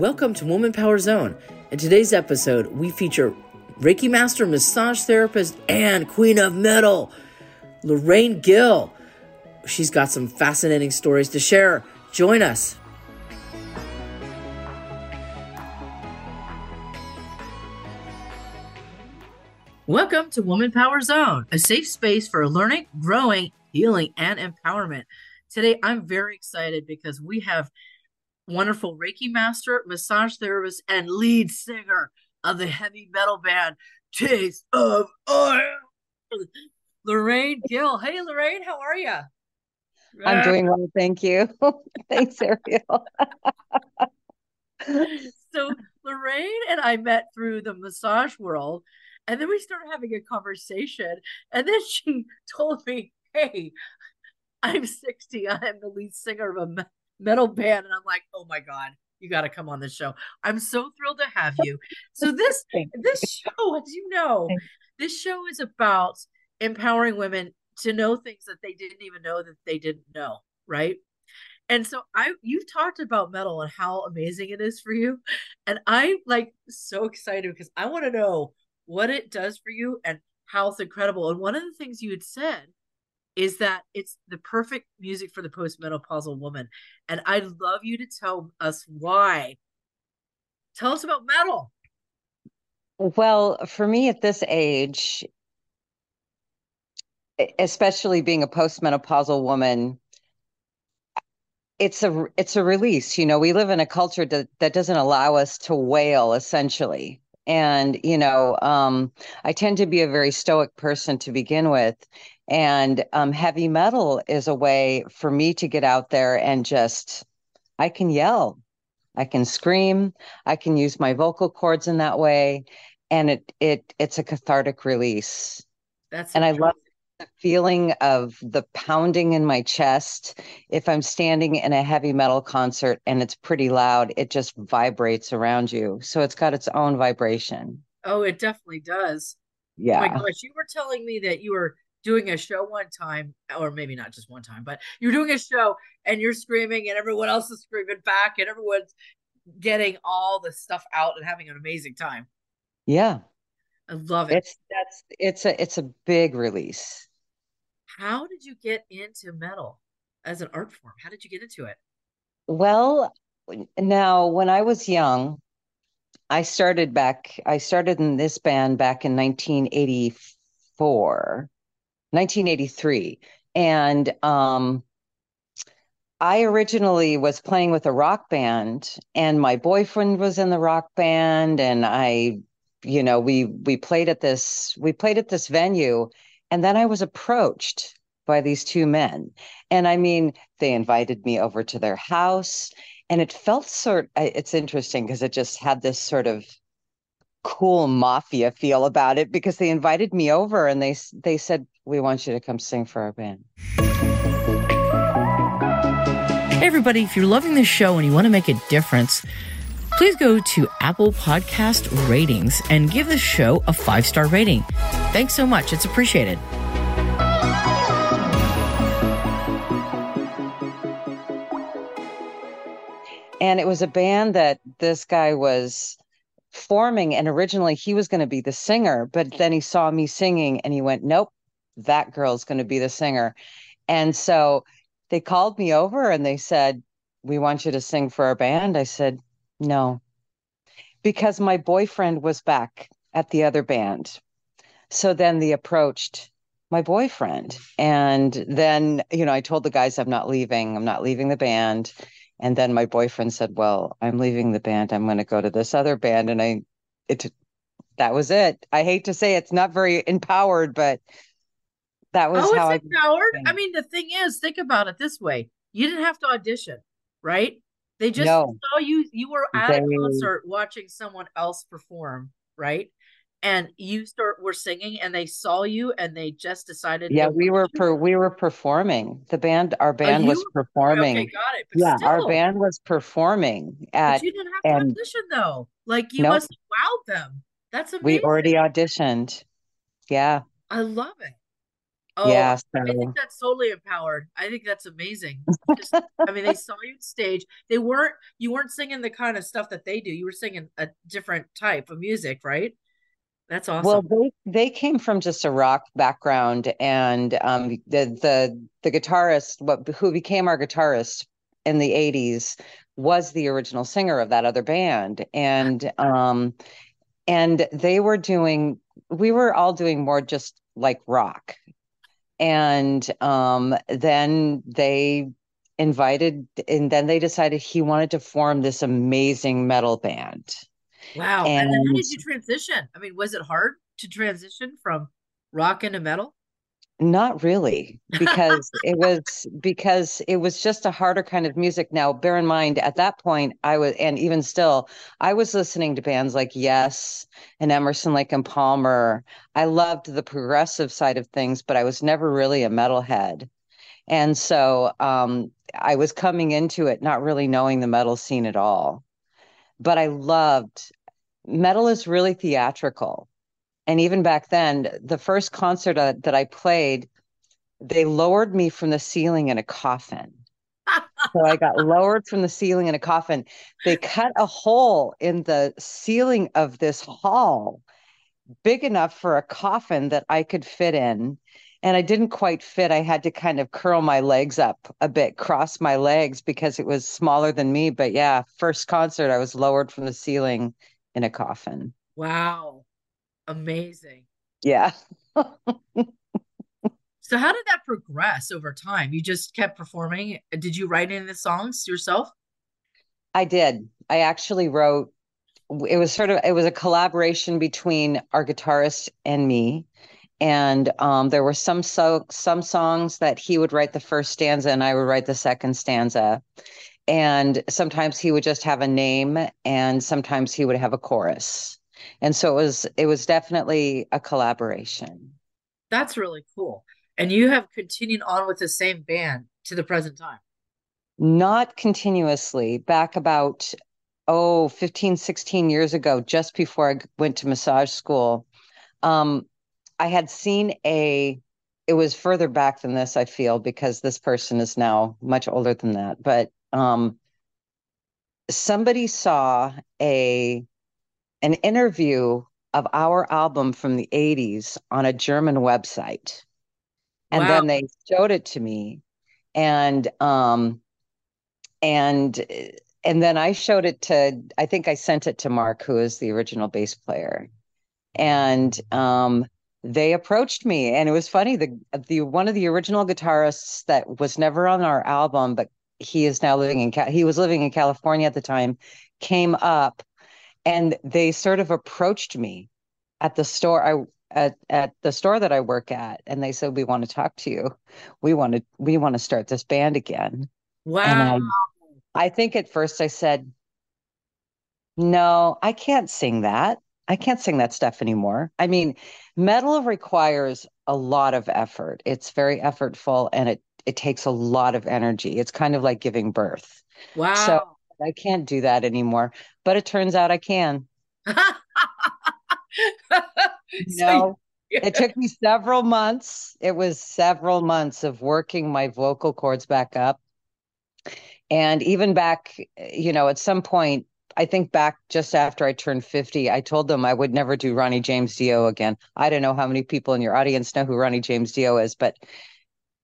Welcome to Woman Power Zone. In today's episode, we feature Reiki Master, massage therapist, and Queen of Metal, Lorraine Gill. She's got some fascinating stories to share. Join us. Welcome to Woman Power Zone, a safe space for learning, growing, healing, and empowerment. Today, I'm very excited because we have wonderful Reiki master, massage therapist, and lead singer of the heavy metal band Taist of Iron, Lorraine Gill. Hey, Lorraine, how are you? I'm doing well, thank you. Thanks, Ariel. so, Lorraine and I met through the massage world, and then we started having a conversation. And then she told me, Hey, I'm 60. I'm the lead singer of a metal band. And I'm like, oh my God, you got to come on this show. I'm so thrilled to have you. So this this show, as you know, this show is about empowering women to know things that they didn't even know that they didn't know, right? And so I you've talked about metal and how amazing it is for you. And I'm like so excited because I want to know what it does for you and how it's incredible. And one of the things you had said is that it's the perfect music for the postmenopausal woman. And I'd love you to tell us why. Tell us about metal. Well, for me at this age, especially being a postmenopausal woman, it's a it's a release. You know, we live in a culture that, that doesn't allow us to wail essentially. And, you know, um, I tend to be a very stoic person to begin with. And um, heavy metal is a way for me to get out there and just, I can yell, I can scream, I can use my vocal cords in that way. And it it it's a cathartic release. That's and I love the feeling of the pounding in my chest. If I'm standing in a heavy metal concert and it's pretty loud, it just vibrates around you. So it's got its own vibration. Oh, it definitely does. Yeah. Oh my gosh, you were telling me that you were doing a show one time, or maybe not just one time, but you're doing a show and you're screaming and everyone else is screaming back and everyone's getting all the stuff out and having an amazing time. Yeah. I love it. It's that's it's a it's a big release. How did you get into metal as an art form? How did you get into it? Well, now when I was young, I started back I started in this band back in 1984 1983. And um, I originally was playing with a rock band, and my boyfriend was in the rock band, and I, you know, we we played at this we played at this venue, and then I was approached by these two men, and I mean, they invited me over to their house, and it felt sort. It's interesting because it just had this sort of cool mafia feel about it because they invited me over and they they said we want you to come sing for our band. Hey everybody, if you're loving this show and you want to make a difference, please go to Apple Podcast ratings and give this show a 5-star rating. Thanks so much. It's appreciated. And it was a band that this guy was forming and originally he was going to be the singer but then he saw me singing and he went nope that girl's going to be the singer and so they called me over and they said we want you to sing for our band i said no because my boyfriend was back at the other band so then they approached my boyfriend and then you know i told the guys i'm not leaving i'm not leaving the band and then my boyfriend said, "Well, I'm leaving the band. I'm going to go to this other band." And I, it, that was it. I hate to say it's not very empowered, but that was oh, how it's I empowered. I mean, the thing is, think about it this way: you didn't have to audition, right? They just No, saw you. You were at a concert watching someone else perform, right? And you start were singing, and they saw you, and they just decided. yeah, we were per we were performing. The band, our Oh, band was were performing. Okay, got it. Yeah, our band was performing but at you didn't have to and audition though. Like you nope, must have wowed them. That's amazing. we already auditioned. Yeah, I love it. Oh, yeah. I think that's totally empowered. I think that's amazing. Just, I mean, they saw you on stage. They weren't, you weren't singing the kind of stuff that they do. You were singing a different type of music, right? That's awesome. well, they they came from just a rock background, and um, the the the guitarist, what who became our guitarist in the '80s, was the original singer of that other band, and um, and they were doing, we were all doing more just like rock, and um, then they invited, and then they decided he wanted to form this amazing metal band, Wow. And then how did you transition? I mean, was it hard to transition from rock into metal? Not really, because it was because it was just a harder kind of music. Now, bear in mind, at that point, I was, and even still, I was listening to bands like Yes and Emerson, Lake and Palmer. I loved the progressive side of things, but I was never really a metalhead. And so, um, I was coming into it not really knowing the metal scene at all. But I loved metal is really theatrical. And even back then, the first concert uh, that I played, they lowered me from the ceiling in a coffin. So I got lowered from the ceiling in a coffin. They cut a hole in the ceiling of this hall big enough for a coffin that I could fit in. And I didn't quite fit. I had to kind of curl my legs up a bit, cross my legs because it was smaller than me. But yeah, first concert, I was lowered from the ceiling in a coffin. Wow. Amazing. Yeah. So how did that progress over time? You just kept performing. Did you write any of the songs yourself? I did. I actually wrote, it was sort of, it was a collaboration between our guitarist and me. And um, there were some so some songs that he would write the first stanza and I would write the second stanza. And sometimes he would just have a name and sometimes he would have a chorus. And so it was it was definitely a collaboration. That's really cool. And you have continued on with the same band to the present time. Not continuously, back about oh, 15, 16 years ago, just before I went to massage school. Um, I had seen a, it was further back than this, I feel, because this person is now much older than that. But um, somebody saw a an interview of our album from the 80s on a German website. And Wow. then they showed it to me. And um and and then I showed it to I think I sent it to Mark, who is the original bass player. And um they approached me and it was funny the the one of the original guitarists that was never on our album but he is now living in he was living in California at the time came up and they sort of approached me at the store I at at the store that I work at and they said we want to talk to you. We want to we want to start this band again. Wow. I I think at first I said, "No, I can't sing that. I can't sing that stuff anymore." I mean, metal requires a lot of effort. It's very effortful and it it takes a lot of energy. It's kind of like giving birth. Wow. So Wow. I can't do that anymore, but it turns out I can. You know, it took me several months. It was several months of working my vocal cords back up. And even back, you know, at some point, I think back just after I turned 50, I told them I would never do Ronnie James Dio again. I don't know how many people in your audience know who Ronnie James Dio is, but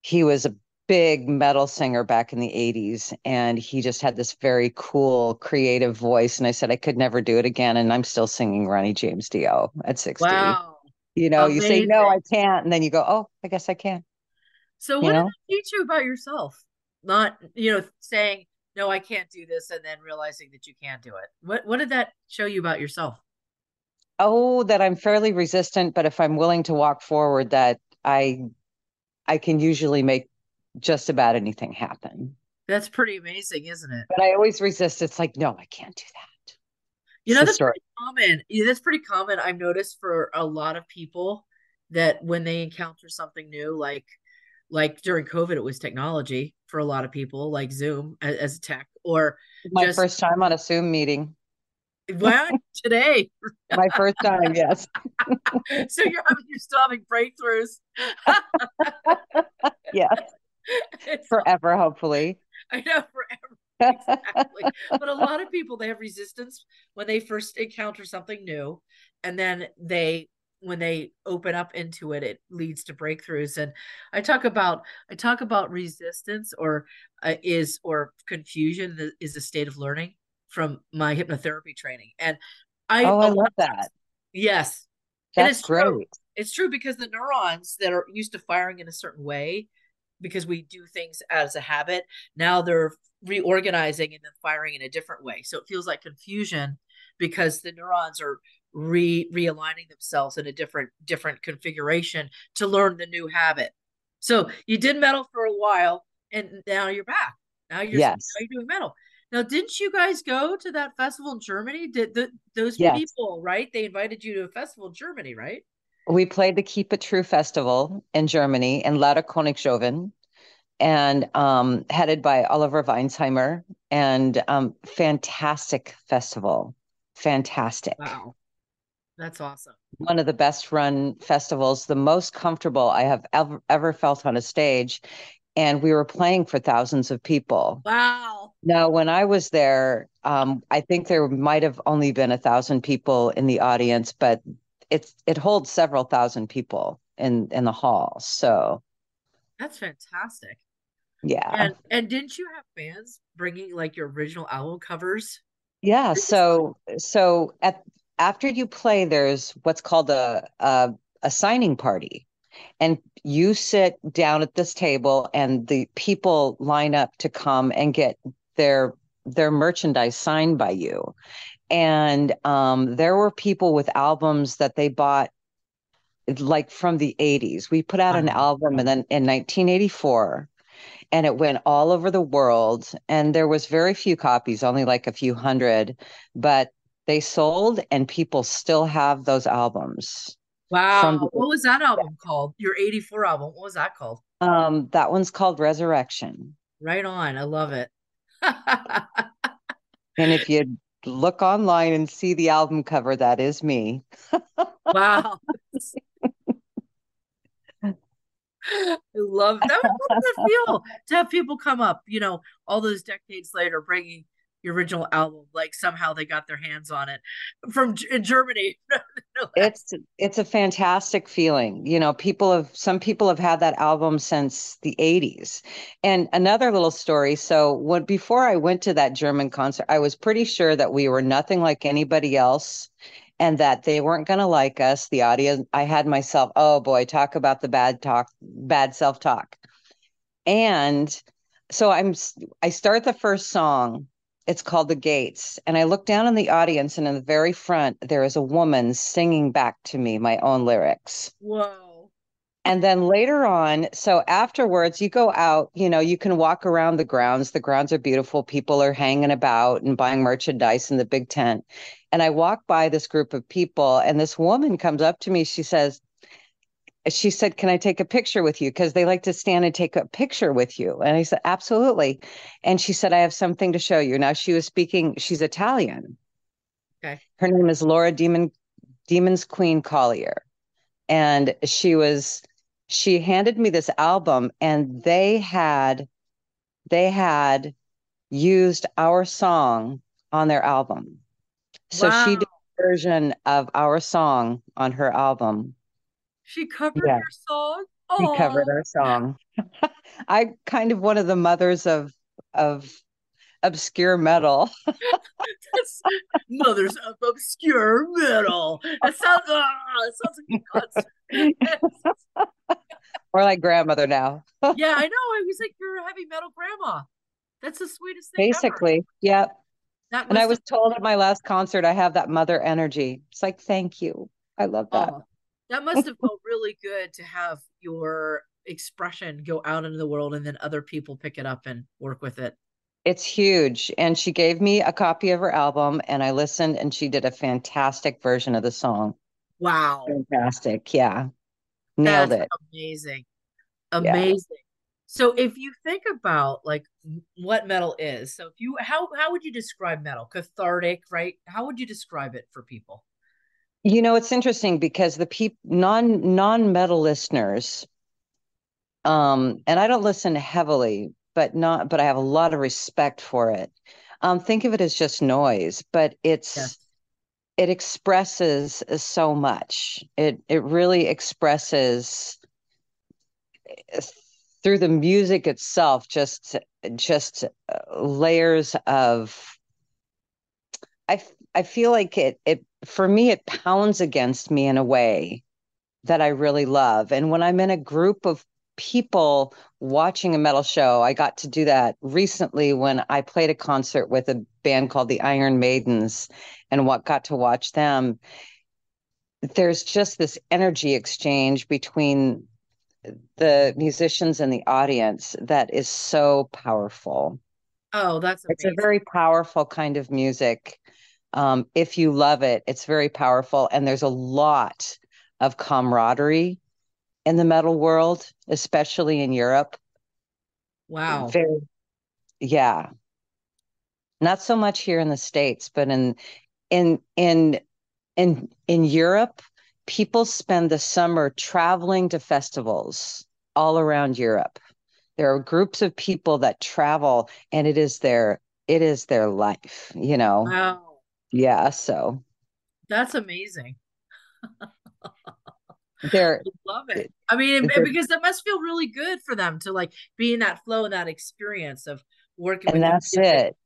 he was a big metal singer back in the 80s and he just had this very cool creative voice and I said I could never do it again and I'm still singing Ronnie James Dio at 60. wow. You know, you say no, I can't and then you go, "Oh, I guess I can." So You what did know? it teach you about yourself? Not, you know, saying, no, I can't do this, and then realizing that you can't do it. What what did that show you about yourself? Oh, that I'm fairly resistant, but if I'm willing to walk forward that I I can usually make just about anything happen. That's pretty amazing, isn't it? But I always resist. It's like, no, I can't do that. You know, that's pretty common. Yeah, that's pretty common. I've noticed for a lot of people that when they encounter something new, like like during COVID, it was technology for a lot of people, like Zoom as, as a tech, or my just, first time on a Zoom meeting. Well, today. my first time, yes. so you're having you're still having breakthroughs. yes. forever, hopefully. I know forever. exactly. but a lot of people they have resistance when they first encounter something new, and then they when they open up into it it leads to breakthroughs and i talk about i talk about resistance or uh, is or confusion is a state of learning from my hypnotherapy training and i oh i love that yes that's great true. it's true because the neurons that are used to firing in a certain way because we do things as a habit now they're reorganizing and then firing in a different way so it feels like confusion because the neurons are re realigning themselves in a different different configuration to learn the new habit. So you did metal for a while, and now you're back. Now you're, yes. now you're doing metal. Now, didn't you guys go to that festival in Germany? Did the, those yes. people right? They invited you to a festival in Germany, right? We played the Keep It True festival in Germany in Lauda-Königshofen and um, headed by Oliver Weinzheimer and um, fantastic festival. Fantastic. Wow. That's awesome. One of the best run festivals, the most comfortable I have ever ever felt on a stage. And we were playing for thousands of people. Wow. Now, when I was there, um, I think there might have only been a thousand people in the audience, but it's it holds several thousand people in in the hall. So that's fantastic. Yeah. And and didn't you have fans bringing like your original album covers? Yeah. So so at after you play, there's what's called a, a, a signing party. And you sit down at this table and the people line up to come and get their their merchandise signed by you. And um, there were people with albums that they bought like from the 80s. We put out an album and then in 1984 and it went all over the world and there was very few copies, only like a few hundred, but they sold and people still have those albums. Wow. The, what was that album called? Your 84 album. What was that called? Um, that one's called Resurrection. Right on. I love it. and if you look online and see the album cover, that is me. wow. I love that. What does it feel to have people come up, you know, all those decades later, bringing original album like somehow they got their hands on it from in germany. It's it's a fantastic feeling you know people have some people have had that album since the 80s and another little story so when before i went to that german concert i was pretty sure that we were nothing like anybody else and that they weren't going to like us. The audience i had myself oh boy talk about the bad talk bad self talk and so i'm i start the first song it's called The Gates. And I look down in the audience, and in the very front, there is a woman singing back to me my own lyrics. Whoa. And then later on, so afterwards, you go out, you know, you can walk around the grounds. The grounds are beautiful. People are hanging about and buying merchandise in the big tent. And I walk by this group of people, and this woman comes up to me. She says, she said, Can I take a picture with you? Because they like to stand and take a picture with you. And I said, Absolutely. And she said, I have something to show you. Now she was speaking, she's Italian. Okay. Her name is Laura Demon Demons Queen Collier. And she was she handed me this album and they had they had used our song on their album. So wow. she did a version of our song on her album she covered yeah. her song. Aww. She covered her song. I kind of one of the mothers of of obscure metal. mothers of obscure metal. It sounds, ah, oh, it sounds like a concert. or like grandmother now. yeah, I know. I was like your heavy metal grandma. That's the sweetest thing. Basically, ever. yeah. and I was told at my last concert I have that mother energy. It's like, thank you. I love that. Oh, that must have felt really good to have your expression go out into the world and then other people pick it up and work with it. It's huge. And she gave me a copy of her album and I listened and she did a fantastic version of the song. Wow. Fantastic. Yeah. Nailed That's it. Amazing. Amazing. So if you think about like what metal is, so if you how how would you describe metal? Cathartic, right? How would you describe it for people? You know, it's interesting because the people non non-metal listeners, um, and I don't listen heavily, but not but I have a lot of respect for it. Um, think of it as just noise, but it's Yes. it expresses so much. It it really expresses through the music itself, just just uh, layers of. I, I feel like it it for me it pounds against me in a way that I really love. And when I'm in a group of people watching a metal show, I got to do that recently when I played a concert with a band called the Iron Maidens and what got to watch them. There's just this energy exchange between the musicians and the audience that is so powerful. Oh, that's It's a very powerful kind of music. Um, if you love it, it's very powerful. And there's a lot of camaraderie in the metal world, especially in Europe. wow. Very, yeah. Not so much here in the States, but in in in in in Europe, people spend the summer traveling to festivals all around Europe. There are groups of people that travel and it is their it is their life, you know. Wow. Yeah, so That's amazing. they're I love it. I mean, because it must feel really good for them to like be in that flow and that experience of working and that's it.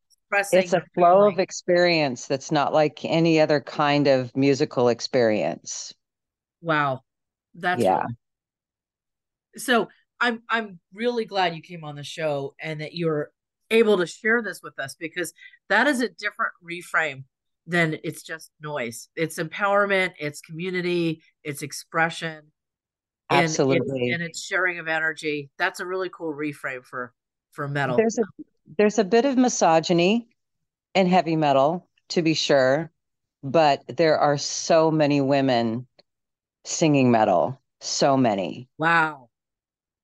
It's a flow of experience that's not like any other kind of musical experience. Wow. That's Yeah. really- so I'm I'm really glad you came on the show and that you're able to share this with us because that is a different reframe than it's just noise. It's empowerment, it's community, it's expression, and it's, Absolutely. and it's sharing of energy. That's a really cool reframe for for metal. There's a there's a bit of misogyny in heavy metal, to be sure, but there are so many women singing metal. So many. Wow.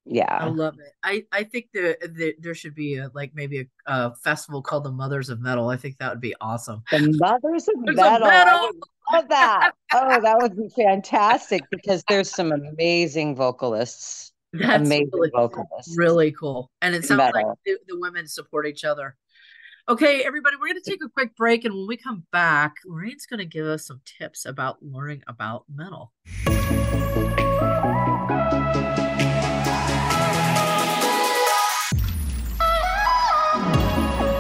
Yeah i love it. I I think there there, there should be a like maybe a, a festival called the Mothers of Metal. I think that would be awesome. The mothers of There's metal. Metal. love that. Oh, that would be fantastic because there's some amazing vocalists. That's amazing really, vocalists. really cool. And it sounds like the, the women support each other. Okay, everybody, we're going to take a quick break. And when we come back, Lorraine's going to give us some tips about learning about metal.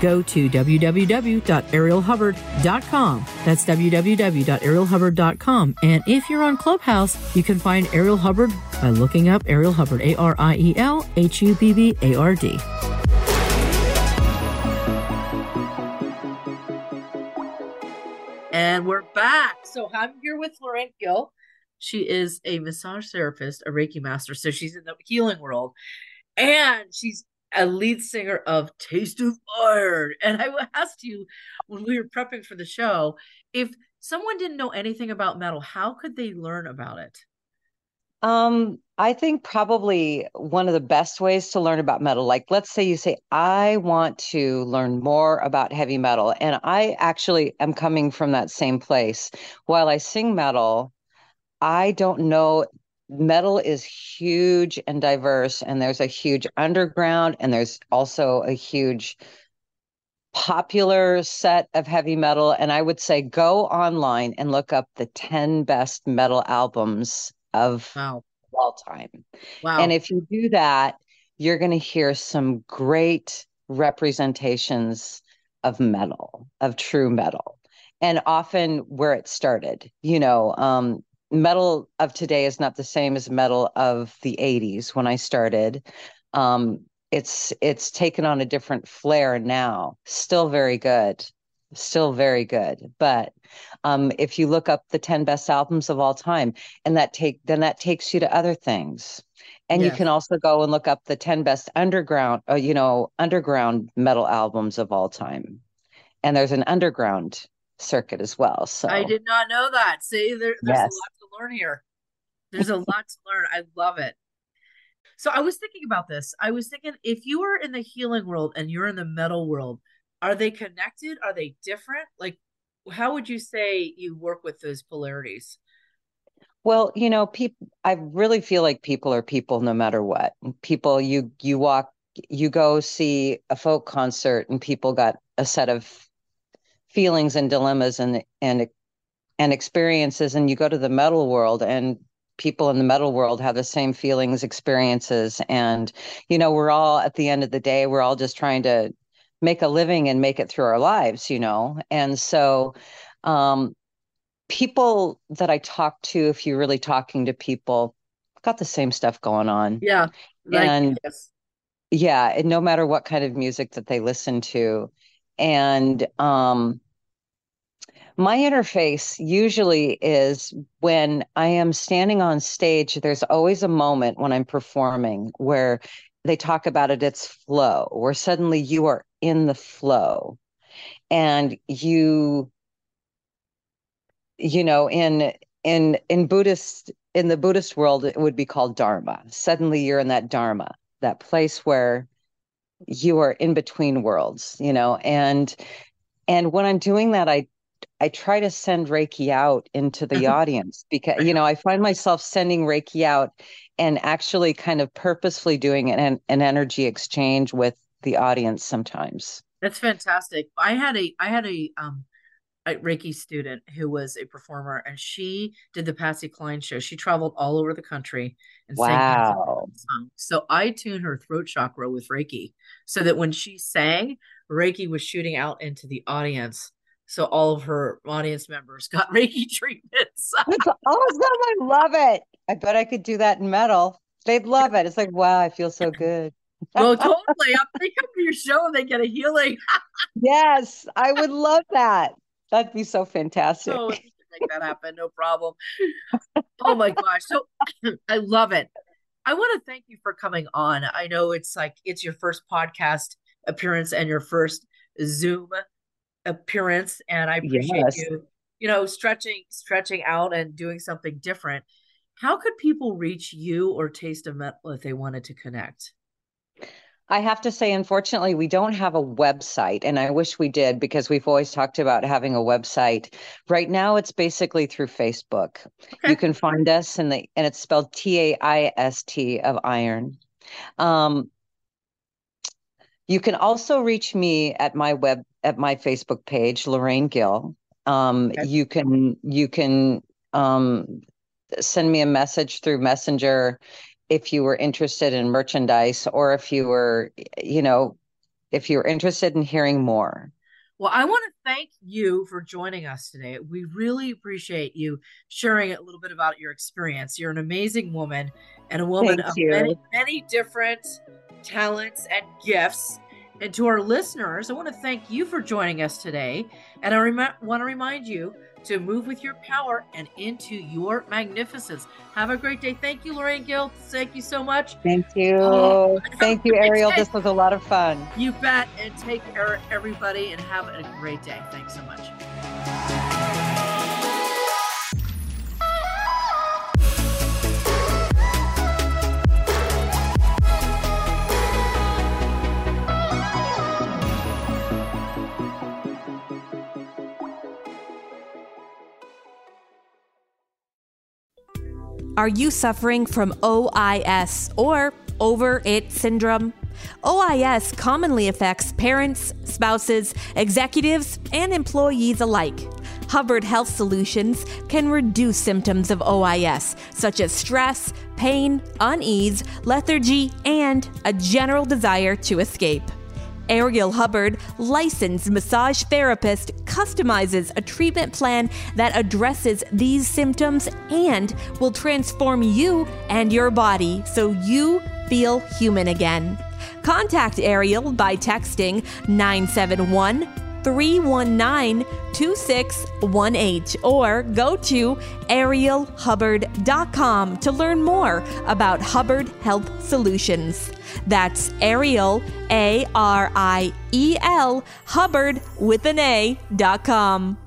go to www.arielhubbard.com. That's www.arielhubbard.com. And if you're on Clubhouse, you can find Ariel Hubbard by looking up Ariel Hubbard, A R I E L H U B B A R D. And we're back. So I'm here with Lorraine Gill. She is a massage therapist, a Reiki master. So she's in the healing world. And she's a lead singer of Taist of Iron. And I asked you when we were prepping for the show if someone didn't know anything about metal, how could they learn about it? Um, I think probably one of the best ways to learn about metal, like let's say you say, I want to learn more about heavy metal. And I actually am coming from that same place. While I sing metal, I don't know. Metal is huge and diverse, and there's a huge underground, and there's also a huge popular set of heavy metal. And I would say go online and look up the 10 best metal albums of Wow. all time. Wow. And if you do that, you're going to hear some great representations of metal, of true metal. and often where it started. You know, um, metal of today is not the same as metal of the 80s when I started. Um, it's it's taken on a different flair now. Still very good. Still very good. But um, if you look up the 10 best albums of all time, and that take then that takes you to other things. And yes. you can also go and look up the 10 best underground, uh, you know, underground metal albums of all time. And there's an underground circuit as well. So I did not know that. See, there, there's yes. a lot learn here. There's a lot to learn. I love it. So I was thinking about this. I was thinking if you are in the healing world and you're in the metal world, are they connected? Are they different? Like, how would you say you work with those polarities? Well, you know, people I really feel like people are people no matter what. People you you walk you go see a folk concert and people got a set of feelings and dilemmas and and and experiences and you go to the metal world and people in the metal world have the same feelings experiences and you know we're all at the end of the day we're all just trying to make a living and make it through our lives you know and so um people that I talk to, if you're really talking to people, got the same stuff going on. Yeah. Like, and yes. yeah, and no matter what kind of music that they listen to. And um my interface usually is when I am standing on stage, there's always a moment when I'm performing where they talk about it, it's flow, where suddenly you are in the flow. And you you know in in in buddhist in the buddhist world it would be called dharma. Suddenly you're in that dharma that place where you are in between worlds you know and and when i'm doing that i i try to send reiki out into the audience because you know i find myself sending reiki out and actually kind of purposefully doing an, an energy exchange with the audience sometimes that's fantastic i had a i had a um a Reiki student who was a performer, and she did the Patsy Cline show. She traveled all over the country and wow. sang. So I tuned her throat chakra with Reiki, so that when she sang, Reiki was shooting out into the audience. So all of her audience members got Reiki treatments. That's awesome! I love it. I bet I could do that in metal. They'd love it. It's like, wow, I feel so good. well, totally. If They come to your show and they get a healing. yes, I would love that. That'd be so fantastic. Oh, make that happen. No problem. oh my gosh. So I love it. I want to thank you for coming on. I know it's like it's your first podcast appearance and your first Zoom appearance, and I appreciate yes. you, you know, stretching stretching out and doing something different. How could people reach you or Taste of Metal if they wanted to connect? I have to say, unfortunately, we don't have a website, and I wish we did because we've always talked about having a website. Right now, it's basically through Facebook. Okay. You can find us, in the and it's spelled T A I S T of iron. Um, you can also reach me at my web at my Facebook page, Lorraine Gill. Um, okay. You can you can um, send me a message through Messenger if you were interested in merchandise or if you were, you know, if you're interested in hearing more. Well, I want to thank you for joining us today. We really appreciate you sharing a little bit about your experience. You're an amazing woman and a woman thank of many, many different talents and gifts. And to our listeners, I want to thank you for joining us today. And I rem- want to remind you to move with your power and into your magnificence. Have a great day. Thank you, Lorraine Gill. Thank you so much. Thank you. Oh, Thank you, Ariel. This was a lot of fun. You bet. And take care, everybody, and have a great day. Thanks so much. Are you suffering from OIS or over it syndrome? OIS commonly affects parents, spouses, executives, and employees alike. Hubbard Health Solutions can reduce symptoms of OIS, such as stress, pain, unease, lethargy, and a general desire to escape. Ariel Hubbard, licensed massage therapist, customizes a treatment plan that addresses these symptoms and will transform you and your body so you feel human again. Contact Ariel by texting 971 319 2618 or go to arielhubbard.com to learn more about Hubbard Health Solutions. That's Ariel, A R I E L, Hubbard with an A.com.